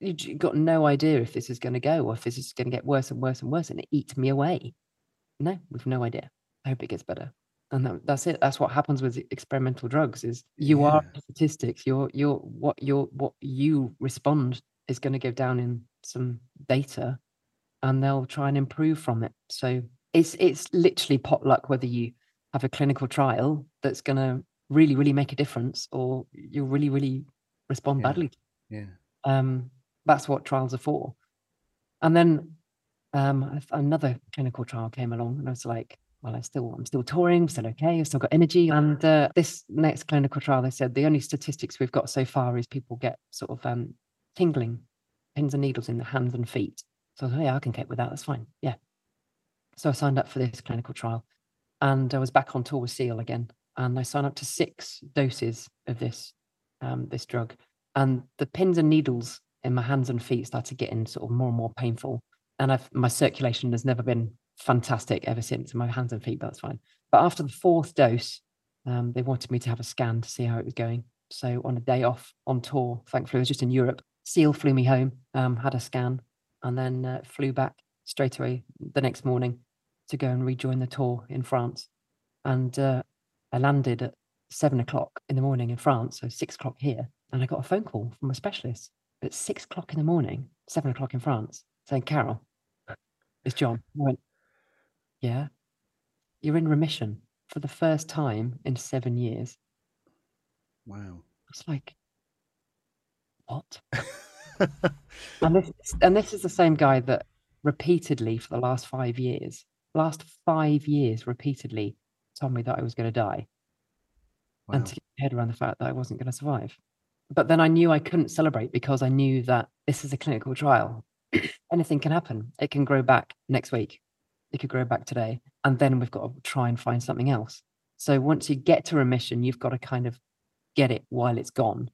You've got no idea if this is going to go or if this is going to get worse and worse and worse and it eats me away. No, we've no idea. I hope it gets better and that, that's it. That's what happens with experimental drugs is you yeah. are statistics. You're you're what you're what you respond is going to go down in some data and they'll try and improve from it. So it's it's literally potluck whether you have a clinical trial that's going to really really make a difference or you'll really really respond yeah. badly. Yeah. Um that's what trials are for. And then um another clinical trial came along and i was like well, I still I'm still touring, I'm still okay, I've still got energy. And uh, this next clinical trial, they said the only statistics we've got so far is people get sort of um, tingling, pins and needles in the hands and feet. So I thought, yeah, I can cope with that. That's fine. Yeah. So I signed up for this clinical trial, and I was back on tour with Seal again, and I signed up to six doses of this um, this drug, and the pins and needles in my hands and feet started getting sort of more and more painful, and I've my circulation has never been fantastic ever since. My hands and feet, but that's fine. But after the fourth dose, um, they wanted me to have a scan to see how it was going. So on a day off on tour, thankfully I was just in Europe. Seal flew me home, um, had a scan, and then uh, flew back straight away the next morning to go and rejoin the tour in France. And uh, I landed at seven o'clock in the morning in France, so six o'clock here, and I got a phone call from a specialist at six o'clock in the morning, seven o'clock in France, saying, "Carol, it's John." I went, yeah. You're in remission for the first time in seven years. Wow. It's like, what? and this and this is the same guy that repeatedly for the last five years, last five years, repeatedly told me that I was going to die, wow. and to get my head around the fact that I wasn't going to survive. But then I knew I couldn't celebrate because I knew that this is a clinical trial. Anything can happen. It can grow back next week it could grow back today. And then we've got to try and find something else. So once you get to remission, you've got to kind of get it while it's gone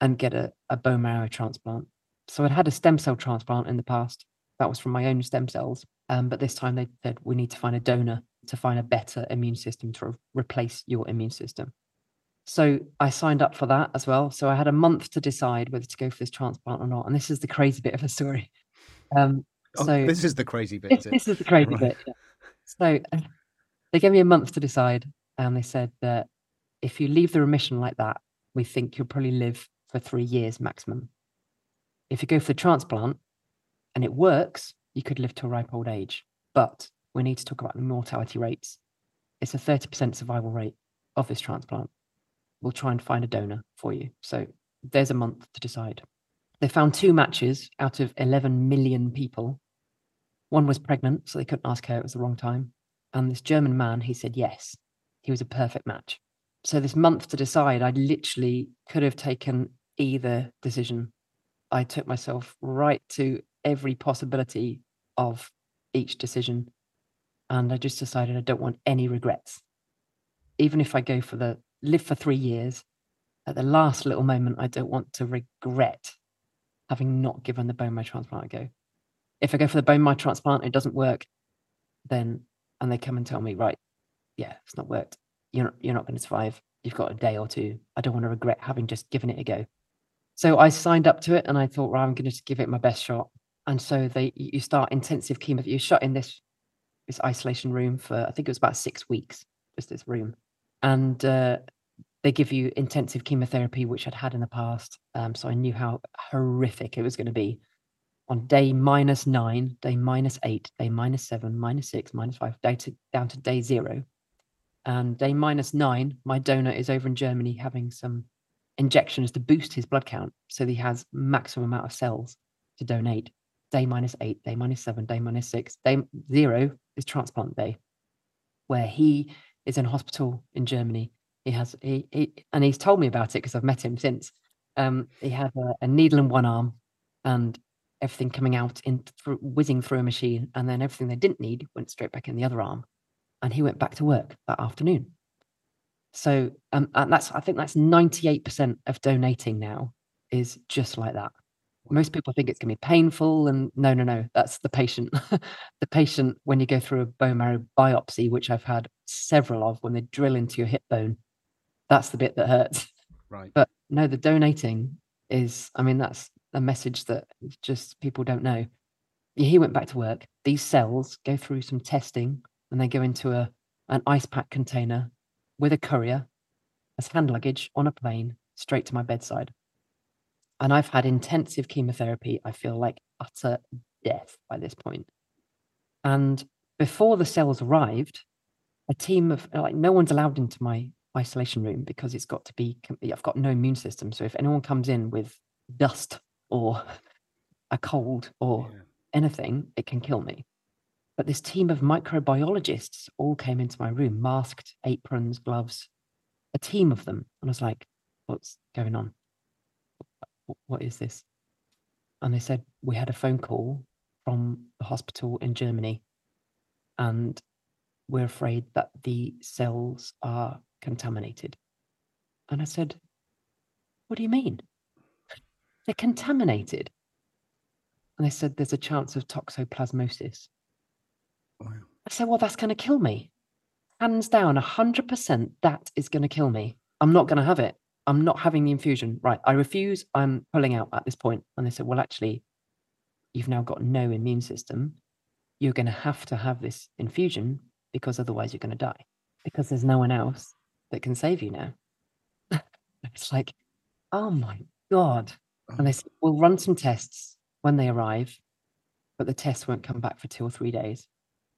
and get a, a bone marrow transplant. So I'd had a stem cell transplant in the past. That was from my own stem cells. Um, but this time they said we need to find a donor to find a better immune system to re- replace your immune system. So I signed up for that as well. So I had a month to decide whether to go for this transplant or not. And this is the crazy bit of the story. Um, Oh, so this is the crazy bit. this, is this is the crazy Right. bit. yeah. So uh, they gave me a month to decide, and they said that if you leave the remission like that, we think you'll probably live for three years maximum. If you go for the transplant and it works, you could live to a ripe old age. But we need to talk about the mortality rates. It's a 30% survival rate of this transplant. We'll try and find a donor for you. So there's a month to decide. They found two matches out of 11 million people one was pregnant, so they couldn't ask her, it was the wrong time. And this German man, he said yes. He was a perfect match. So this month to decide, I literally could have taken either decision. I took myself right to every possibility of each decision. And I just decided I don't want any regrets. Even if I go for the live for three years, at the last little moment, I don't want to regret having not given the bone marrow transplant a go if I go for the bone marrow transplant, it doesn't work, then and they come and tell me, right, yeah, it's not worked. You're not, you're not going to survive. You've got a day or two. I don't want to regret having just given it a go. So I signed up to it and I thought, well, I'm going to give it my best shot. And so they you start intensive chemo. You're shut in this this isolation room for I think it was about six weeks, just this room, and uh, they give you intensive chemotherapy, which I'd had in the past. Um, so I knew how horrific it was going to be on day minus nine, day minus eight, day minus seven, minus six, minus five, day to, down to day zero. And day minus nine, my donor is over in Germany having some injections to boost his blood count. So he has maximum amount of cells to donate. Day minus eight, day minus seven, day minus six, day zero is transplant day, where he is in hospital in Germany. He has, he, he and he's told me about it because I've met him since. Um, he had a, a needle in one arm and everything coming out in through, whizzing through a machine, and then everything they didn't need went straight back in the other arm, and he went back to work that afternoon. So, um, and that's I think that's ninety eight percent of donating now is just like that. Most people think it's going to be painful, and no, no, no, that's the patient. the patient when you go through a bone marrow biopsy, which I've had several of, when they drill into your hip bone, that's the bit that hurts. Right. But no, the donating is, I mean, that's a message that just people don't know. He went back to work. These cells go through some testing and they go into a an ice pack container with a courier as hand luggage on a plane straight to my bedside. And I've had intensive chemotherapy. I feel like utter death by this point. And before the cells arrived, a team of like no one's allowed into my isolation room because it's got to be I've got no immune system. So if anyone comes in with dust or a cold or Yeah. anything, it can kill me. But this team of microbiologists all came into my room, masked, aprons, gloves, a team of them. And I was like, what's going on? What is this? And they said, we had a phone call from the hospital in Germany and we're afraid that the cells are contaminated. And I said, What do you mean? They're contaminated. And they said, There's a chance of toxoplasmosis. Oh, wow. I said, Well, that's going to kill me. Hands down, 100% that is going to kill me. I'm not going to have it. I'm not having the infusion. Right. I refuse. I'm pulling out at this point. And they said, Well, actually, you've now got no immune system. You're going to have to have this infusion because otherwise you're going to die because there's no one else that can save you now. it's like, oh my God. And they said, we'll run some tests when they arrive, but the tests won't come back for two or three days.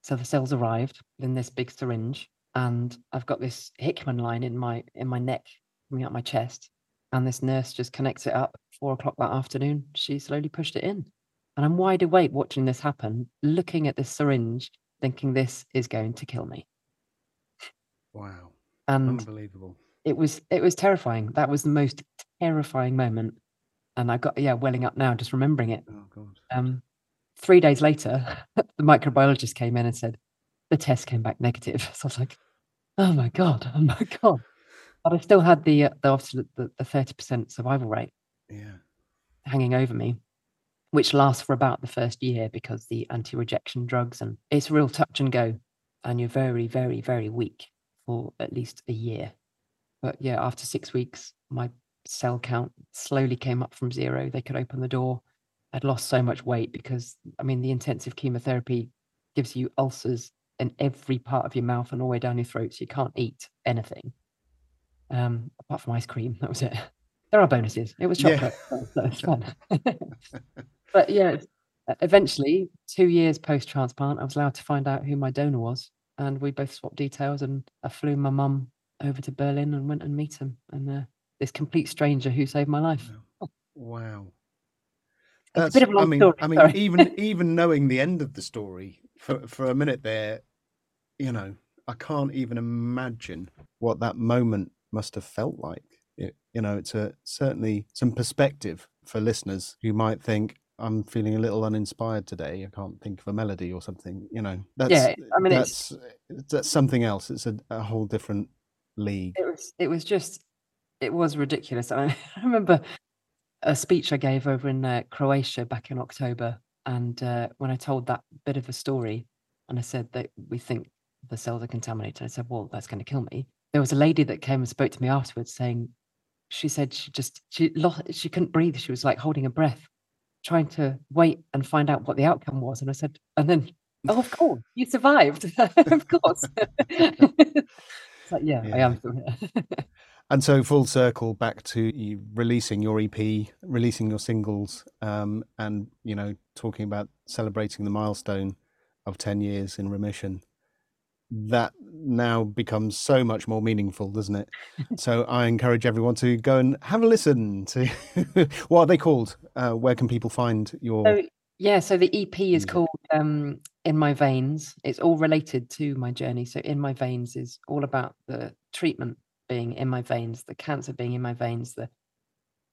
So the cells arrived in this big syringe, and I've got this Hickman line in my in my neck, coming out my chest, and this nurse just connects it up. Four o'clock that afternoon, she slowly pushed it in, and I'm wide awake watching this happen, looking at this syringe, thinking this is going to kill me. Wow. And Unbelievable. it was it was terrifying. That was the most terrifying moment, and I got yeah welling up now just remembering it. Oh God. Um, three days later, the microbiologist came in and said the test came back negative. So I was like, oh my god, oh my god. But I still had the uh, the obviously the thirty percent survival rate Yeah. hanging over me. which lasts for about the first year because the anti-rejection drugs and it's real touch and go, and you're very, very, very weak for at least a year. But yeah, after six weeks, my cell count slowly came up from zero. They could open the door. I'd lost so much weight because I mean the intensive chemotherapy gives you ulcers in every part of your mouth and all the way down your throat, so you can't eat anything. Um, apart from ice cream, that was it. There are bonuses. It was chocolate, yeah. so it's fun. but yeah, eventually, two years post transplant, I was allowed to find out who my donor was, and we both swapped details. And I flew my mum over to Berlin and went and meet him. And uh, this complete stranger who saved my life. Wow. That's, I mean, story, I mean, even even knowing the end of the story for for a minute there, you know, I can't even imagine what that moment must have felt like. It, you know, it's a certainly some perspective for listeners who might think, I'm feeling a little uninspired today. I can't think of a melody or something. You know, that's yeah. I mean, that's that's something else. It's a, a whole different league. It was it was just it was ridiculous. I, I remember a speech I gave over in uh, Croatia back in October, and uh, when I told that bit of a story, and I said that we think the cells are contaminated, I said, "Well, that's going to kill me." There was a lady that came and spoke to me afterwards, saying she said she just she lost she couldn't breathe. She was like holding a breath, trying to wait and find out what the outcome was. And I said, and then, oh, of course, you survived, of course. like, yeah, yeah, I am. And so, full circle back to releasing your EP, releasing your singles, um, and you know, talking about celebrating the milestone of ten years in remission. That now becomes so much more meaningful, doesn't it? so, I encourage everyone to go and have a listen to what are they called? Uh, where can people find your? So, yeah, so the EP is called um, "In My Veins." It's all related to my journey. So, "In My Veins" is all about the treatment being in my veins, the cancer being in my veins, the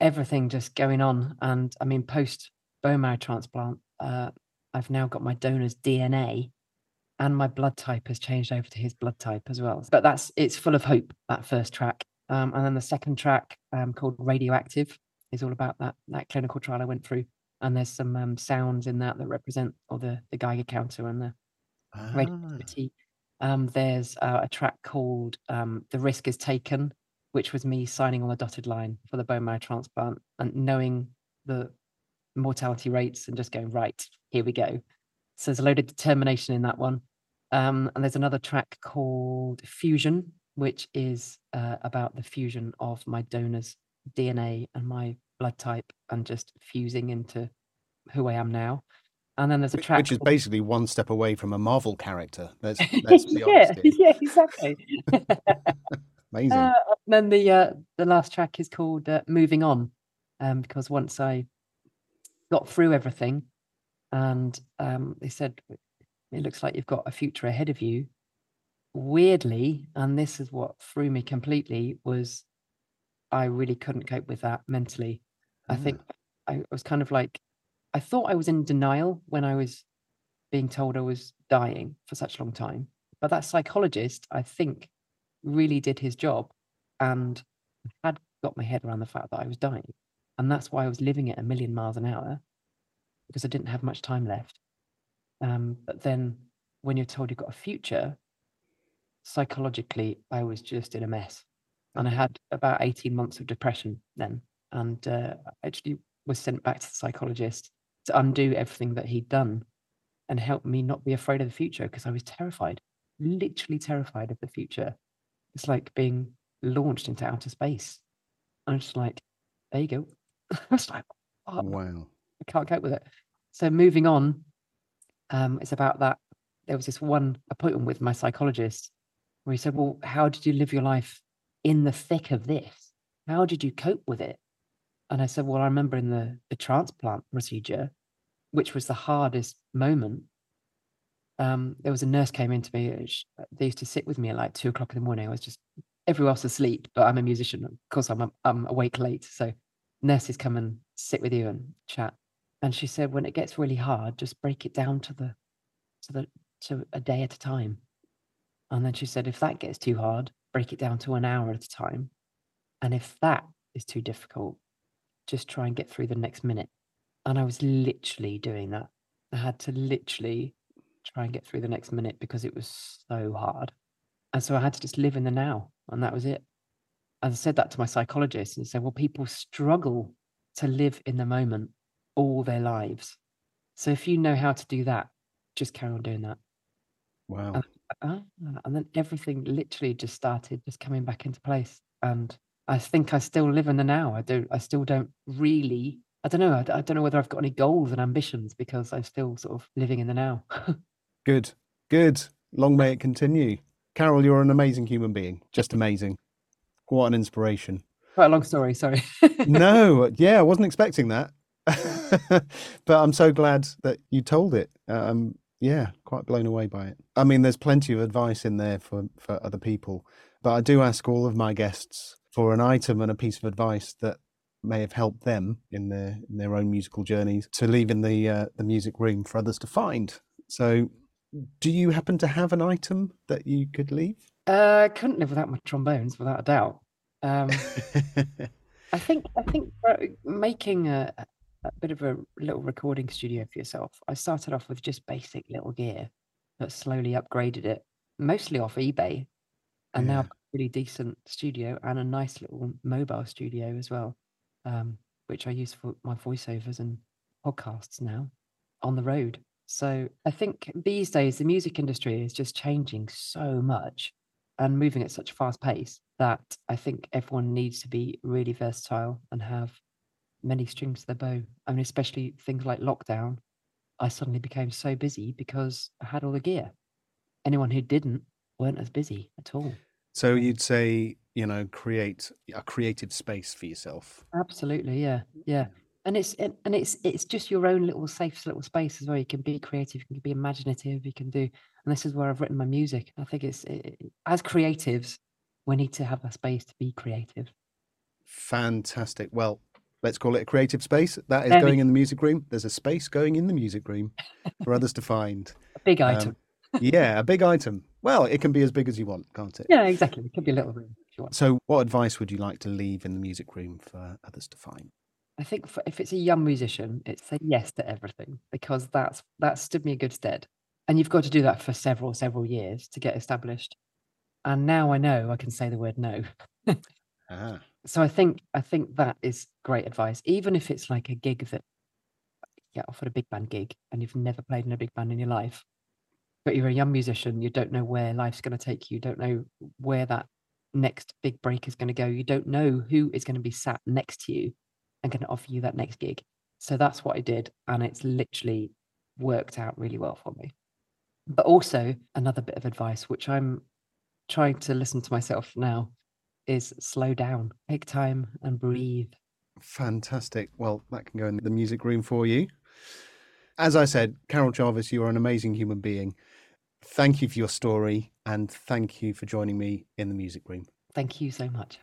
everything just going on. And I mean, post bone marrow transplant, uh, I've now got my donor's DNA and my blood type has changed over to his blood type as well. But that's it's full of hope, that first track. Um, and then the second track um, called Radioactive is all about that that clinical trial I went through. And there's some um, sounds in that that represent or the the Geiger counter and the ah. radioactivity um, there's uh, a track called um, The Risk is Taken, which was me signing on the dotted line for the bone marrow transplant and knowing the mortality rates and just going, right, here we go. So there's a load of determination in that one. Um, and there's another track called Fusion, which is uh, about the fusion of my donor's DNA and my blood type and just fusing into who I am now. And then there's a track which is basically one step away from a Marvel character. Let's, let's be yeah, honest. Here. Yeah, exactly. Amazing. Uh, then the uh, the last track is called uh, "Moving On," um, because once I got through everything, and um, they said it looks like you've got a future ahead of you. Weirdly, and this is what threw me completely, was I really couldn't cope with that mentally. I think I was kind of like I thought I was in denial when I was being told I was dying for such a long time. But that psychologist, I think, really did his job and had got my head around the fact that I was dying. And that's why I was living at a million miles an hour because I didn't have much time left. Um, but then when you're told you've got a future, psychologically, I was just in a mess. And I had about 18 months of depression then. And uh, I actually was sent back to the psychologist to undo everything that he'd done and help me not be afraid of the future because I was terrified, literally terrified of the future. It's like being launched into outer space. I'm just like, there you go. I was like, oh, wow, I can't cope with it. So moving on, um, it's about that. There was this one appointment with my psychologist where he said, Well, how did you live your life in the thick of this? How did you cope with it? And I said, Well, I remember in the, the transplant procedure, which was the hardest moment, um, there was a nurse came into me. Uh, she, they used to sit with me at like two o'clock in the morning. I was just everyone else asleep, but I'm a musician. Of course, I'm I'm awake late, so nurses come and sit with you and chat. And she said, when it gets really hard, just break it down to the to the to a day at a time. And then she said, if that gets too hard, break it down to an hour at a time. And if that is too difficult, just try and get through the next minute. And I was literally doing that. I had to literally try and get through the next minute because it was so hard. And so I had to just live in the now, and that was it. And I said that to my psychologist, and he said, Well, people struggle to live in the moment all their lives. So if you know how to do that, just carry on doing that. Wow. And, uh, and then everything literally just started just coming back into place. And I think I still live in the now. I don't. I still don't really. I don't know. I, I don't know whether I've got any goals and ambitions because I'm still sort of living in the now. Good. Good. Long may it continue. Carol, you're an amazing human being. Just amazing. What an inspiration. Quite a long story. Sorry. no. Yeah, I wasn't expecting that. but I'm so glad that you told it. Um, yeah, quite blown away by it. I mean, there's plenty of advice in there for, for other people, but I do ask all of my guests for an item and a piece of advice that may have helped them in their in their own musical journeys to leave in the uh, the music room for others to find. So, do you happen to have an item that you could leave? Uh, couldn't live without my trombones, without a doubt. Um, I think I think making a, a bit of a little recording studio for yourself. I started off with just basic little gear, but slowly upgraded it, mostly off eBay, and Yeah. now really decent studio and a nice little mobile studio as well, um, which I use for my voiceovers and podcasts now on the road. So I think these days the music industry is just changing so much and moving at such a fast pace that I think everyone needs to be really versatile and have many strings to their bow. I mean, especially things like lockdown. I suddenly became so busy because I had all the gear. Anyone who didn't weren't as busy at all. so you'd say, you know, create a creative space for yourself. Absolutely, yeah, yeah. And it's and it's it's just your own little safe little space as well. You can be creative, you can be imaginative, you can do. And this is where I've written my music. I think it's it, as creatives, we need to have a space to be creative. Fantastic. Well, let's call it a creative space. That is There we going in the music room. There's a space going in the music room for others to find. A big Um, item. Yeah, a big item. Well, it can be as big as you want, can't it? yeah, exactly. It could be a little room if you want. So, what advice would you like to leave in the music room for others to find? I think for, if it's a young musician, it's say yes to everything because that's that stood me a good stead. And you've got to do that for several several years to get established. And now I know I can say the word no. Ah, So I think I think that is great advice. Even if it's like a gig that get offered a big band gig and you've never played in a big band in your life, but you're a young musician, you don't know where life's going to take you, you don't know where that next big break is going to go, you don't know who is going to be sat next to you and going to offer you that next gig. So that's what I did, and it's literally worked out really well for me. But also another bit of advice, which I'm trying to listen to myself now, is slow down, take time and breathe. fantastic. Well, that can go in the music room for you. As I said, Carol Jarvis, you are an amazing human being. Thank you for your story and thank you for joining me in the music room. Thank you so much.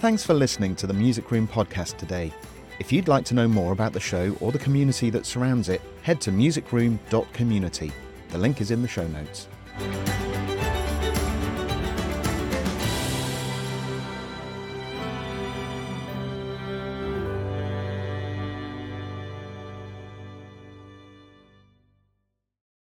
Thanks for listening to the Music Room podcast today. If you'd like to know more about the show or the community that surrounds it, head to musicroom.community. The link is in the show notes.